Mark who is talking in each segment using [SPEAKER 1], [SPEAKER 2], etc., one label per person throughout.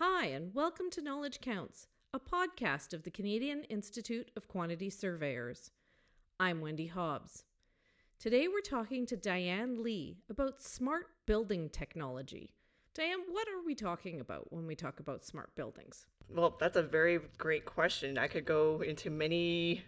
[SPEAKER 1] Hi, and welcome to Knowledge Counts, a podcast of the Canadian Institute of Quantity Surveyors. I'm Wendy Hobbs. Today we're talking to Diane Lee about smart building technology. Diane, what are we talking about when we talk about smart buildings?
[SPEAKER 2] Well, that's a very great question. I could go into many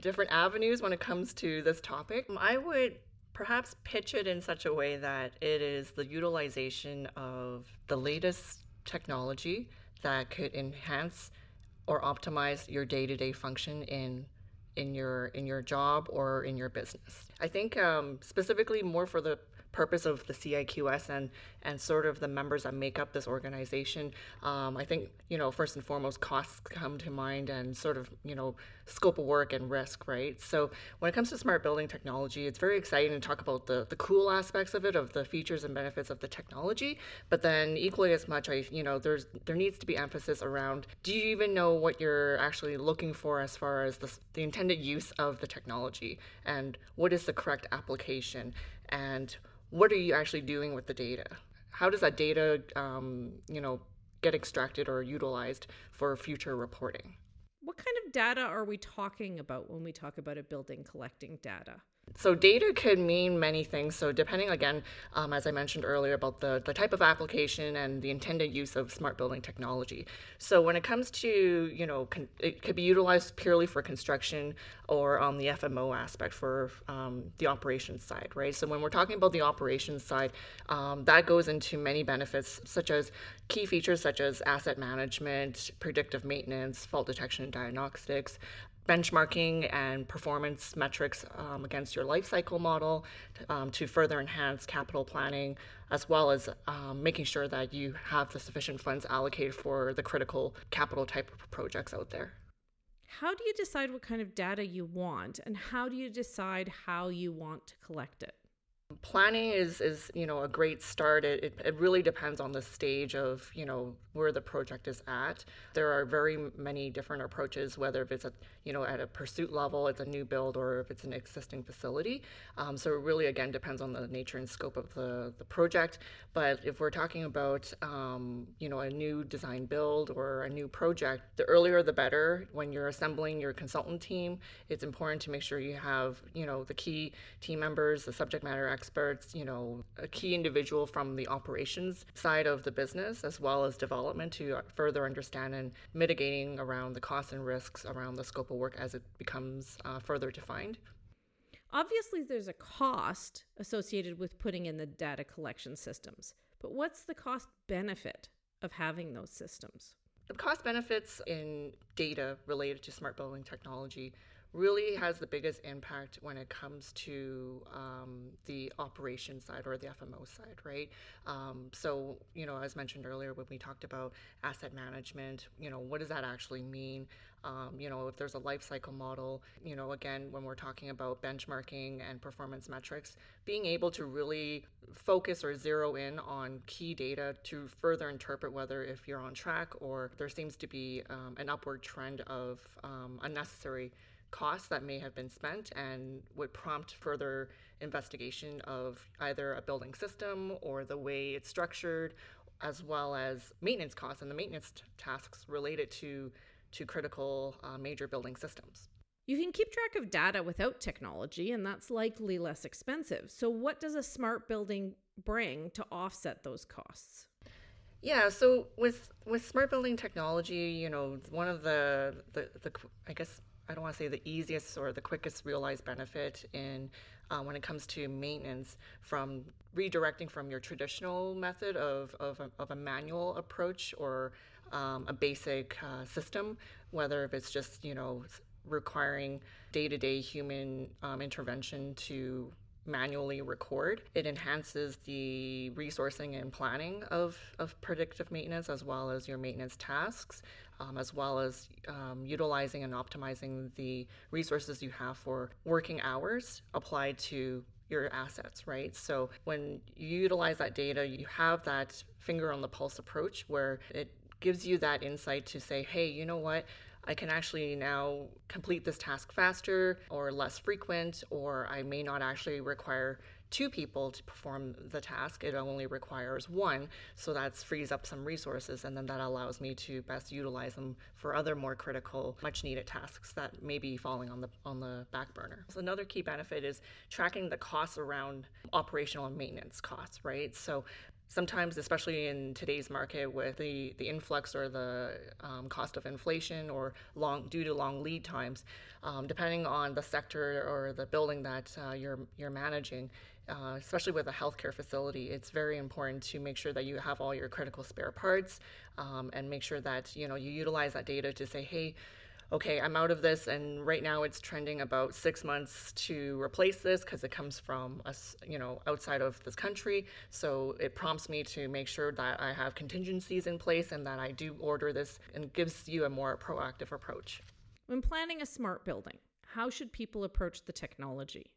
[SPEAKER 2] different avenues when it comes to this topic. I would perhaps pitch it in such a way that it is the utilization of the latest technology that could enhance or optimize your day-to-day function in in your in your job or in your business. I think um, specifically more for the purpose of the CIQS and and sort of the members that make up this organization. Um, I think you know first and foremost costs come to mind and sort of you know scope of work and risk, right? So when it comes to smart building technology, it's very exciting to talk about the the cool aspects of it, of the features and benefits of the technology. But then equally as much, I you know there's there needs to be emphasis around do you even know what you're actually looking for as far as the, the intended use of the technology and what is the correct application and what are you actually doing with the data? How does that data, um, you know, get extracted or utilized for future reporting?
[SPEAKER 1] What kind of data are we talking about when we talk about a building collecting data?
[SPEAKER 2] So data could mean many things. So depending again, um, as I mentioned earlier, about the, the type of application and the intended use of smart building technology. So when it comes to, you know, con- it could be utilized purely for construction or on the FMO aspect for um, the operations side, right? So when we're talking about the operations side, um, that goes into many benefits such as key features such as asset management, predictive maintenance, fault detection and diagnostics, benchmarking and performance metrics um, against your life cycle model um, to further enhance capital planning, as well as um, making sure that you have the sufficient funds allocated for the critical capital type of projects out there.
[SPEAKER 1] How do you decide what kind of data you want, and how do you decide how you want to collect it?
[SPEAKER 2] Planning is is you know a great start. It, it, really depends on the stage of you know where the project is at. There are very many different approaches whether if it's a you know at a pursuit level it's a new build or if it's an existing facility. Um, so it really again depends on the nature and scope of the the project. But if we're talking about um, you know a new design build or a new project the earlier the better. When you're assembling your consultant team it's important to make sure you have you know the key team members the subject matter experts, you know, a key individual from the operations side of the business as well as development to further understand and mitigating around the costs and risks around the scope of work as it becomes uh, further defined.
[SPEAKER 1] Obviously, there's a cost associated with putting in the data collection systems, but what's the cost benefit of having those systems?
[SPEAKER 2] The cost benefits in data related to smart building technology really has the biggest impact when it comes to um, the operation side or the FMO side, right? Um, so, you know, as mentioned earlier, when we talked about asset management, you know, what does that actually mean? Um, you know, if there's a life cycle model, you know, again, when we're talking about benchmarking and performance metrics, being able to really focus or zero in on key data to further interpret whether if you're on track or there seems to be um, an upward trend of um, unnecessary costs that may have been spent and would prompt further investigation of either a building system or the way it's structured, as well as maintenance costs and the maintenance t- tasks related to, to critical uh, major building systems.
[SPEAKER 1] You can keep track of data without technology, and that's likely less expensive. So, what does a smart building bring to offset those costs?
[SPEAKER 2] Yeah, so with with smart building technology, you know, one of the the, the I guess I don't want to say the easiest or the quickest realized benefit in uh, when it comes to maintenance from redirecting from your traditional method of, of, a, of a manual approach or um, a basic uh, system, whether if it's just, you know, requiring day-to-day human um, intervention to manually record. It enhances the resourcing and planning of, of predictive maintenance as well as your maintenance tasks um, as well as um, utilizing and optimizing the resources you have for working hours applied to your assets, right? So when you utilize that data, you have that finger on the pulse approach where it gives you that insight to say, hey, you know what? I can actually now complete this task faster or less frequent, or I may not actually require two people to perform the task, it only requires one. So that frees up some resources, and then that allows me to best utilize them for other more critical, much needed tasks that may be falling on the on the back burner. So another key benefit is tracking the costs around operational and maintenance costs, right? So sometimes, especially in today's market with the, the influx or the um, cost of inflation or long due to long lead times, um, depending on the sector or the building that uh, you're you're managing, uh, especially with a healthcare facility, it's very important to make sure that you have all your critical spare parts um, and make sure that you know you utilize that data to say, hey okay, I'm out of this, and right now it's trending about six months to replace this because it comes from us, you know, outside of this country. So it prompts me to make sure that I have contingencies in place and that I do order this, and gives you a more proactive approach.
[SPEAKER 1] When planning a smart building, how should people approach the technology?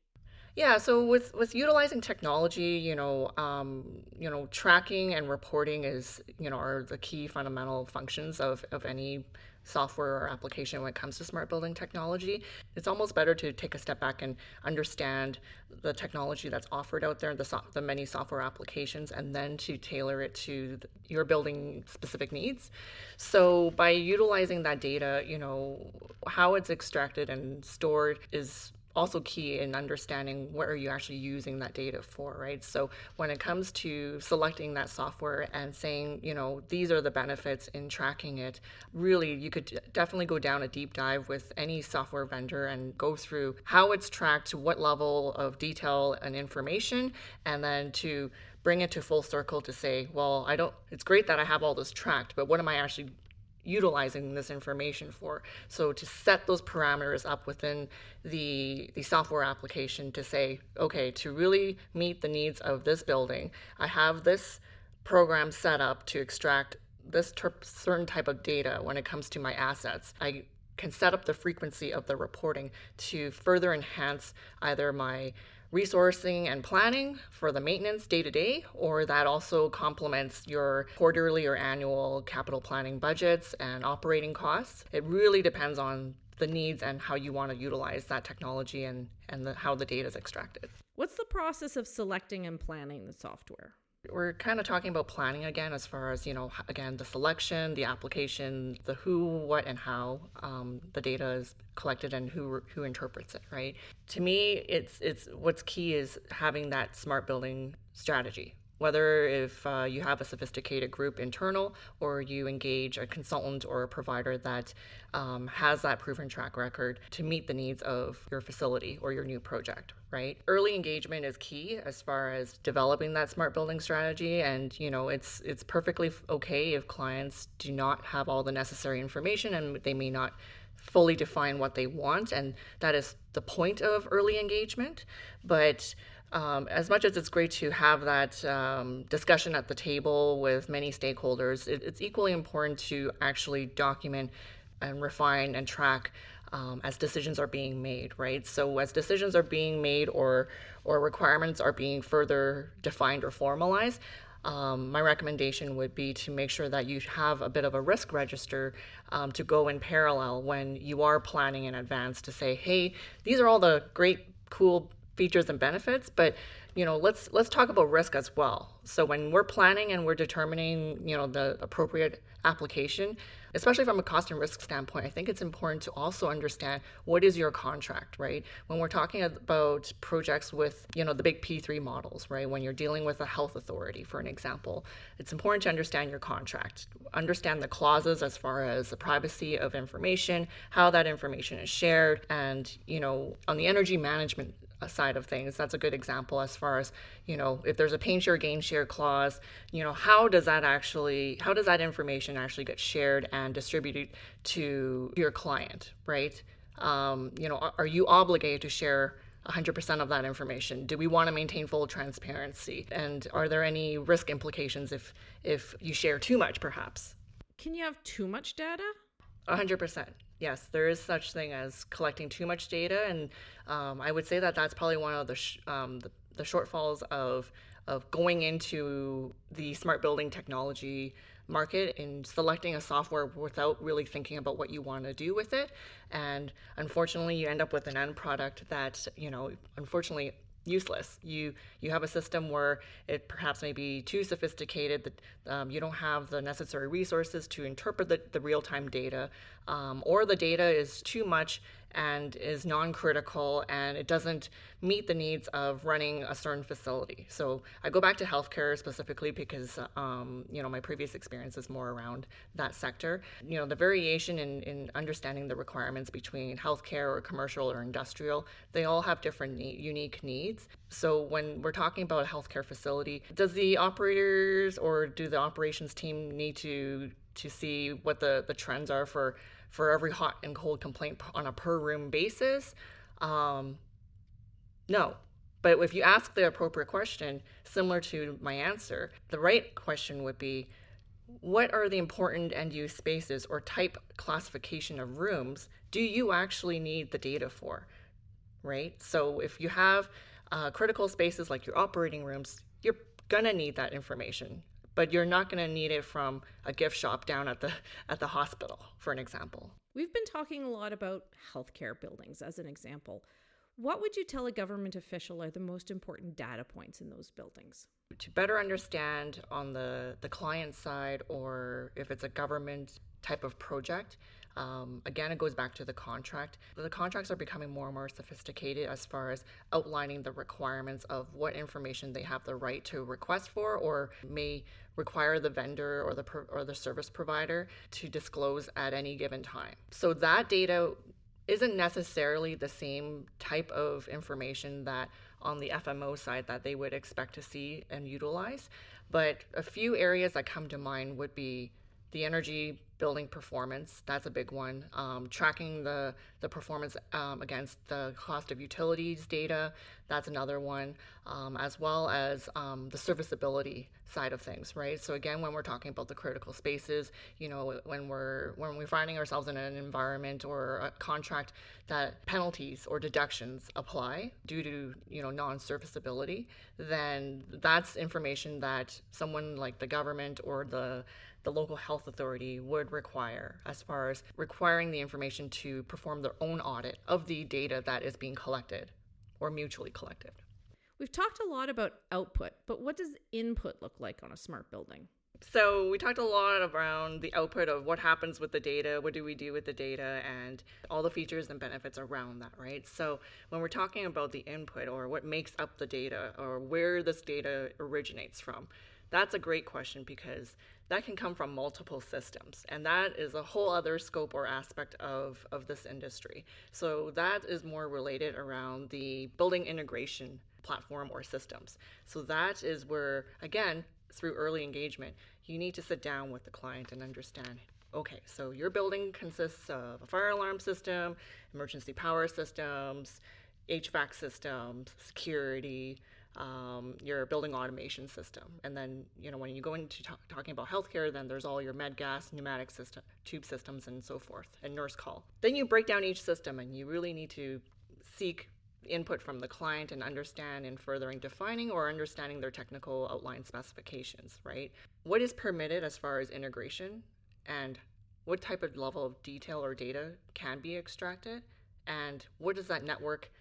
[SPEAKER 2] Yeah, so with with utilizing technology, you know, um, you know, tracking and reporting is, you know, are the key fundamental functions of of any software or application when it comes to smart building technology. It's almost better to take a step back and understand the technology that's offered out there, the, so- the many software applications, and then to tailor it to your building specific needs. So by utilizing that data, you know, how it's extracted and stored is also key in understanding what are you actually using that data for right? So when it comes to selecting that software and saying you know these are the benefits in tracking it really you could definitely go down a deep dive with any software vendor and go through how it's tracked to what level of detail and information and then to bring it to full circle to say, well, I don't, it's great that I have all this tracked, but what am I actually utilizing this information for. So to set those parameters up within the the software application to say, okay, to really meet the needs of this building, I have this program set up to extract this ter- certain type of data when it comes to my assets. I can set up the frequency of the reporting to further enhance either my resourcing and planning for the maintenance day to day, or that also complements your quarterly or annual capital planning budgets and operating costs. It really depends on the needs and how you want to utilize that technology and, and the, how the data is extracted.
[SPEAKER 1] What's the process of selecting and planning the software?
[SPEAKER 2] We're kind of talking about planning again as far as you know again the selection the application the who what and how um, the data is collected and who who interprets it right? To me it's it's what's key is having that smart building strategy whether if uh, you have a sophisticated group internal or you engage a consultant or a provider that um, has that proven track record to meet the needs of your facility or your new project right? Early engagement is key as far as developing that smart building strategy and you know it's it's perfectly okay if clients do not have all the necessary information and they may not fully define what they want and that is the point of early engagement. But um, as much as it's great to have that um, discussion at the table with many stakeholders, it, it's equally important to actually document and refine and track um, as decisions are being made, right? So as decisions are being made or or requirements are being further defined or formalized, um, my recommendation would be to make sure that you have a bit of a risk register um, to go in parallel when you are planning in advance to say, hey, these are all the great, cool features and benefits, but you know, let's let's talk about risk as well. So when we're planning and we're determining, you know, the appropriate application, especially from a cost and risk standpoint, I think it's important to also understand what is your contract, right? When we're talking about projects with, you know, the big P3 models, right? When you're dealing with a health authority, for an example, it's important to understand your contract, understand the clauses as far as the privacy of information, how that information is shared, and, you know, on the energy management side of things. That's a good example as far as, you know, if there's a pain share, gain share clause, you know, how does that actually, how does that information actually get shared and distributed to your client, right? Um, you know, are, are you obligated to share 100% of that information? Do we want to maintain full transparency? And are there any risk implications if if you share too much perhaps?
[SPEAKER 1] Can you have too much data?
[SPEAKER 2] 100% yes, there is such thing as collecting too much data, and um, I would say that that's probably one of the, sh- um, the, the shortfalls of of going into the smart building technology market and selecting a software without really thinking about what you want to do with it. And unfortunately you end up with an end product that you know unfortunately useless. You you have a system where it perhaps may be too sophisticated that um, you don't have the necessary resources to interpret the, the real time data, um, or the data is too much and is non-critical and it doesn't meet the needs of running a certain facility. So I go back to healthcare specifically because um, you know my previous experience is more around that sector. You know the variation in, in understanding the requirements between healthcare or commercial or industrial, they all have different need, unique needs. So when we're talking about a healthcare facility, does the operators or do the operations team need to to see what the, the trends are for for every hot and cold complaint on a per room basis? Um, no. But if you ask the appropriate question, similar to my answer, the right question would be what are the important end use spaces or type classification of rooms do you actually need the data for? Right? So if you have uh, critical spaces like your operating rooms, you're going to need that information but you're not going to need it from a gift shop down at the at the hospital for an example.
[SPEAKER 1] We've been talking a lot about healthcare buildings as an example. What would you tell a government official are the most important data points in those buildings?
[SPEAKER 2] To better understand on the the client side or if it's a government type of project um, again, it goes back to the contract. The contracts are becoming more and more sophisticated as far as outlining the requirements of what information they have the right to request for or may require the vendor or the or the service provider to disclose at any given time. So that data isn't necessarily the same type of information that on the FMO side that they would expect to see and utilize. But a few areas that come to mind would be the energy building performance that's a big one. Um, tracking the the performance um, against the cost of utilities data that's another one um, as well as um, the serviceability side of things right? So again when we're talking about the critical spaces you know when we're when we're finding ourselves in an environment or a contract that penalties or deductions apply due to you know non-serviceability then that's information that someone like the government or the the local health authority would require as far as requiring the information to perform their own audit of the data that is being collected or mutually collected.
[SPEAKER 1] We've talked a lot about output, but what does input look like on a smart building?
[SPEAKER 2] So, we talked a lot around the output of what happens with the data, what do we do with the data, and all the features and benefits around that, right? So, when we're talking about the input or what makes up the data or where this data originates from, that's a great question because that can come from multiple systems and that is a whole other scope or aspect of, of this industry. So that is more related around the building integration platform or systems. So that is where again through early engagement you need to sit down with the client and understand okay so your building consists of a fire alarm system emergency power systems hvac systems security um, your building automation system. And then, you know, when you go into talk, talking about healthcare, then there's all your med gas, pneumatic system, tube systems, and so forth, and nurse call. Then you break down each system, and you really need to seek input from the client and understand in furthering defining or understanding their technical outline specifications, right? What is permitted as far as integration and what type of level of detail or data can be extracted and what does that network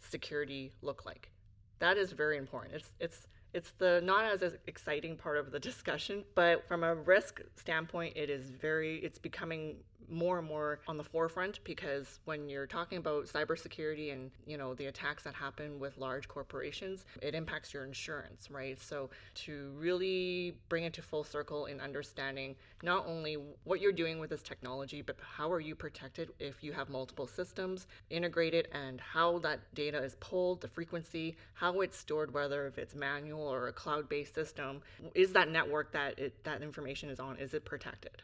[SPEAKER 2] security look like? That is very important. It's it's it's the not as exciting part of the discussion, but from a risk standpoint, it is very it's becoming more and more on the forefront because when you're talking about cybersecurity and you know the attacks that happen with large corporations it impacts your insurance right? So to really bring it to full circle in understanding not only what you're doing with this technology but how are you protected if you have multiple systems integrated and how that data is pulled the frequency how it's stored whether if it's manual or a cloud-based system is that network that it, that information is on is it protected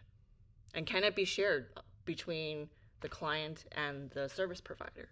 [SPEAKER 2] and can it be shared between the client and the service provider?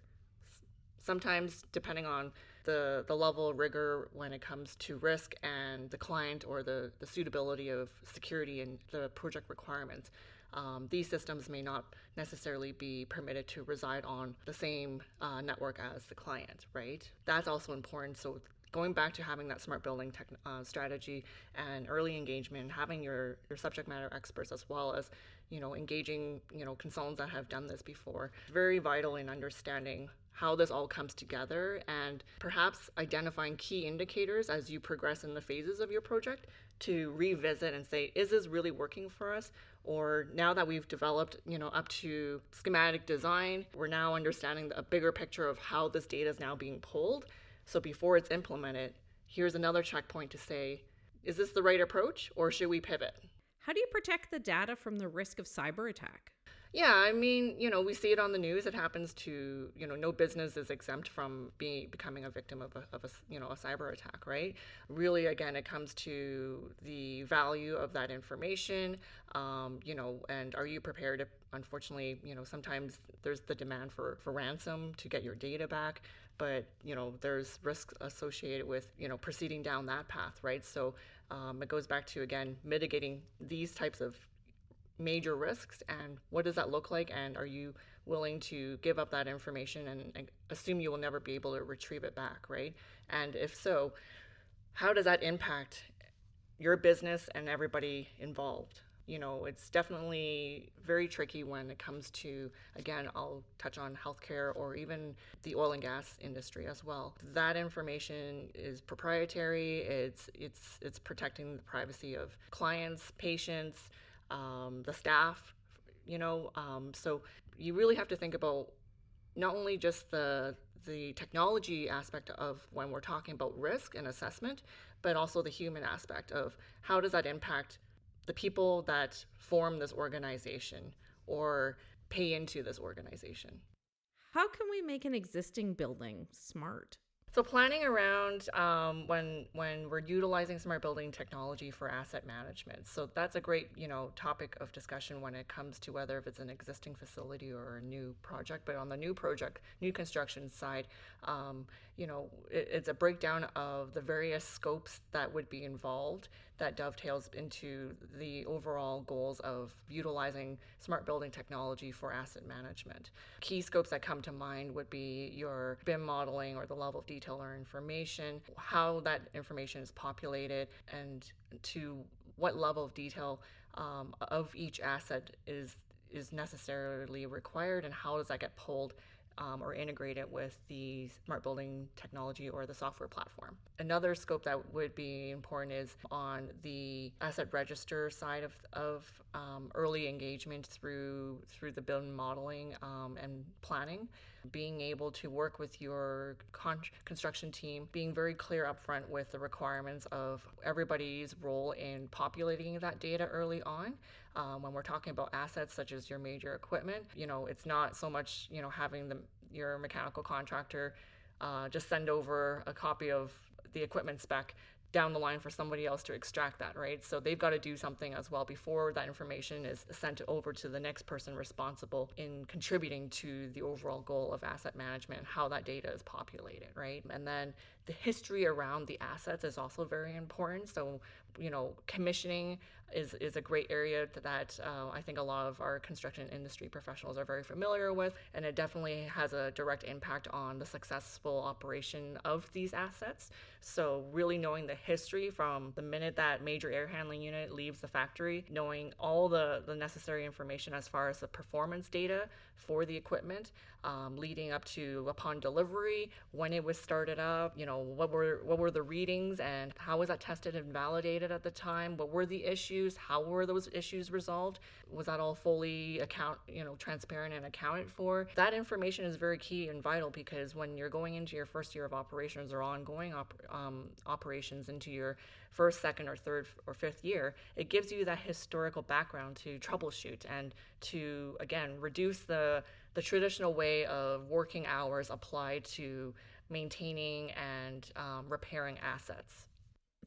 [SPEAKER 2] Sometimes, depending on the, the level of rigor when it comes to risk and the client or the, the suitability of security and the project requirements, um, these systems may not necessarily be permitted to reside on the same uh, network as the client, right? That's also important. So going back to having that smart building tech, uh, strategy and early engagement, and having your, your subject matter experts as well as you know engaging you know consultants that have done this before, very vital in understanding how this all comes together and perhaps identifying key indicators as you progress in the phases of your project to revisit and say is this really working for us? Or now that we've developed you know up to schematic design we're now understanding a bigger picture of how this data is now being pulled so before it's implemented here's another checkpoint to say is this the right approach or should we pivot
[SPEAKER 1] how do you protect the data from the risk of cyber attack
[SPEAKER 2] yeah, I mean, you know, we see it on the news. It happens to, you know, no business is exempt from being becoming a victim of a, of a, you know, a cyber attack, right? Really, again, it comes to the value of that information, um, you know, and are you prepared to? Unfortunately, you know, sometimes there's the demand for for ransom to get your data back, but you know, there's risks associated with you know proceeding down that path, right? So um, it goes back to again mitigating these types of major risks and what does that look like? And are you willing to give up that information and, and, assume you will never be able to retrieve it back right? And if so how does that impact your business and everybody involved you know it's definitely very tricky when it comes to again i'll touch on healthcare or even the oil and gas industry as well that information is proprietary it's it's it's protecting the privacy of clients patients um, the staff, you know. Um, so you really have to think about not only just the the technology aspect of when we're talking about risk and assessment, but also the human aspect of how does that impact the people that form this organization or pay into this organization.
[SPEAKER 1] How can we make an existing building smart?
[SPEAKER 2] So planning around um, when when we're utilizing smart building technology for asset management. So that's a great you know topic of discussion when it comes to whether if it's an existing facility or a new project. But on the new project, new construction side, um, you know it, it's a breakdown of the various scopes that would be involved that dovetails into the overall goals of utilizing smart building technology for asset management. Key scopes that come to mind would be your BIM modeling or the level of detail or information, how that information is populated, and to what level of detail um, of each asset is is necessarily required and how does that get pulled um, or integrate it with the smart building technology or the software platform. Another scope that would be important is on the asset register side of, of um, early engagement through through the building modeling um, and planning being able to work with your con- construction team, being very clear upfront with the requirements of everybody's role in populating that data early on. Um, when we're talking about assets such as your major equipment, you know, it's not so much, you know, having the, your mechanical contractor uh, just send over a copy of the equipment spec down the line for somebody else to extract that, right? So they've got to do something as well before that information is sent over to the next person responsible in contributing to the overall goal of asset management, how that data is populated, right? And then the history around the assets is also very important. So, you know, commissioning is, is a great area that uh, I think a lot of our construction industry professionals are very familiar with, and it definitely has a direct impact on the successful operation of these assets. So, really knowing the history from the minute that major air handling unit leaves the factory, knowing all the, the necessary information as far as the performance data for the equipment, um, leading up to upon delivery, when it was started up, you know, what were what were the readings and how was that tested and validated at the time? What were the issues? How were those issues resolved? Was that all fully account, you know, transparent and accounted for? That information is very key and vital because when you're going into your first year of operations or ongoing op- um, operations into your first, second, or third or fifth year, it gives you that historical background to troubleshoot and to again reduce the the traditional way of working hours applied to maintaining and um, repairing assets.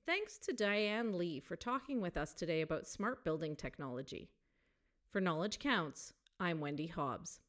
[SPEAKER 1] Thanks to Diane Lee for talking with us today about smart building technology. For Knowledge Counts, I'm Wendy Hobbs.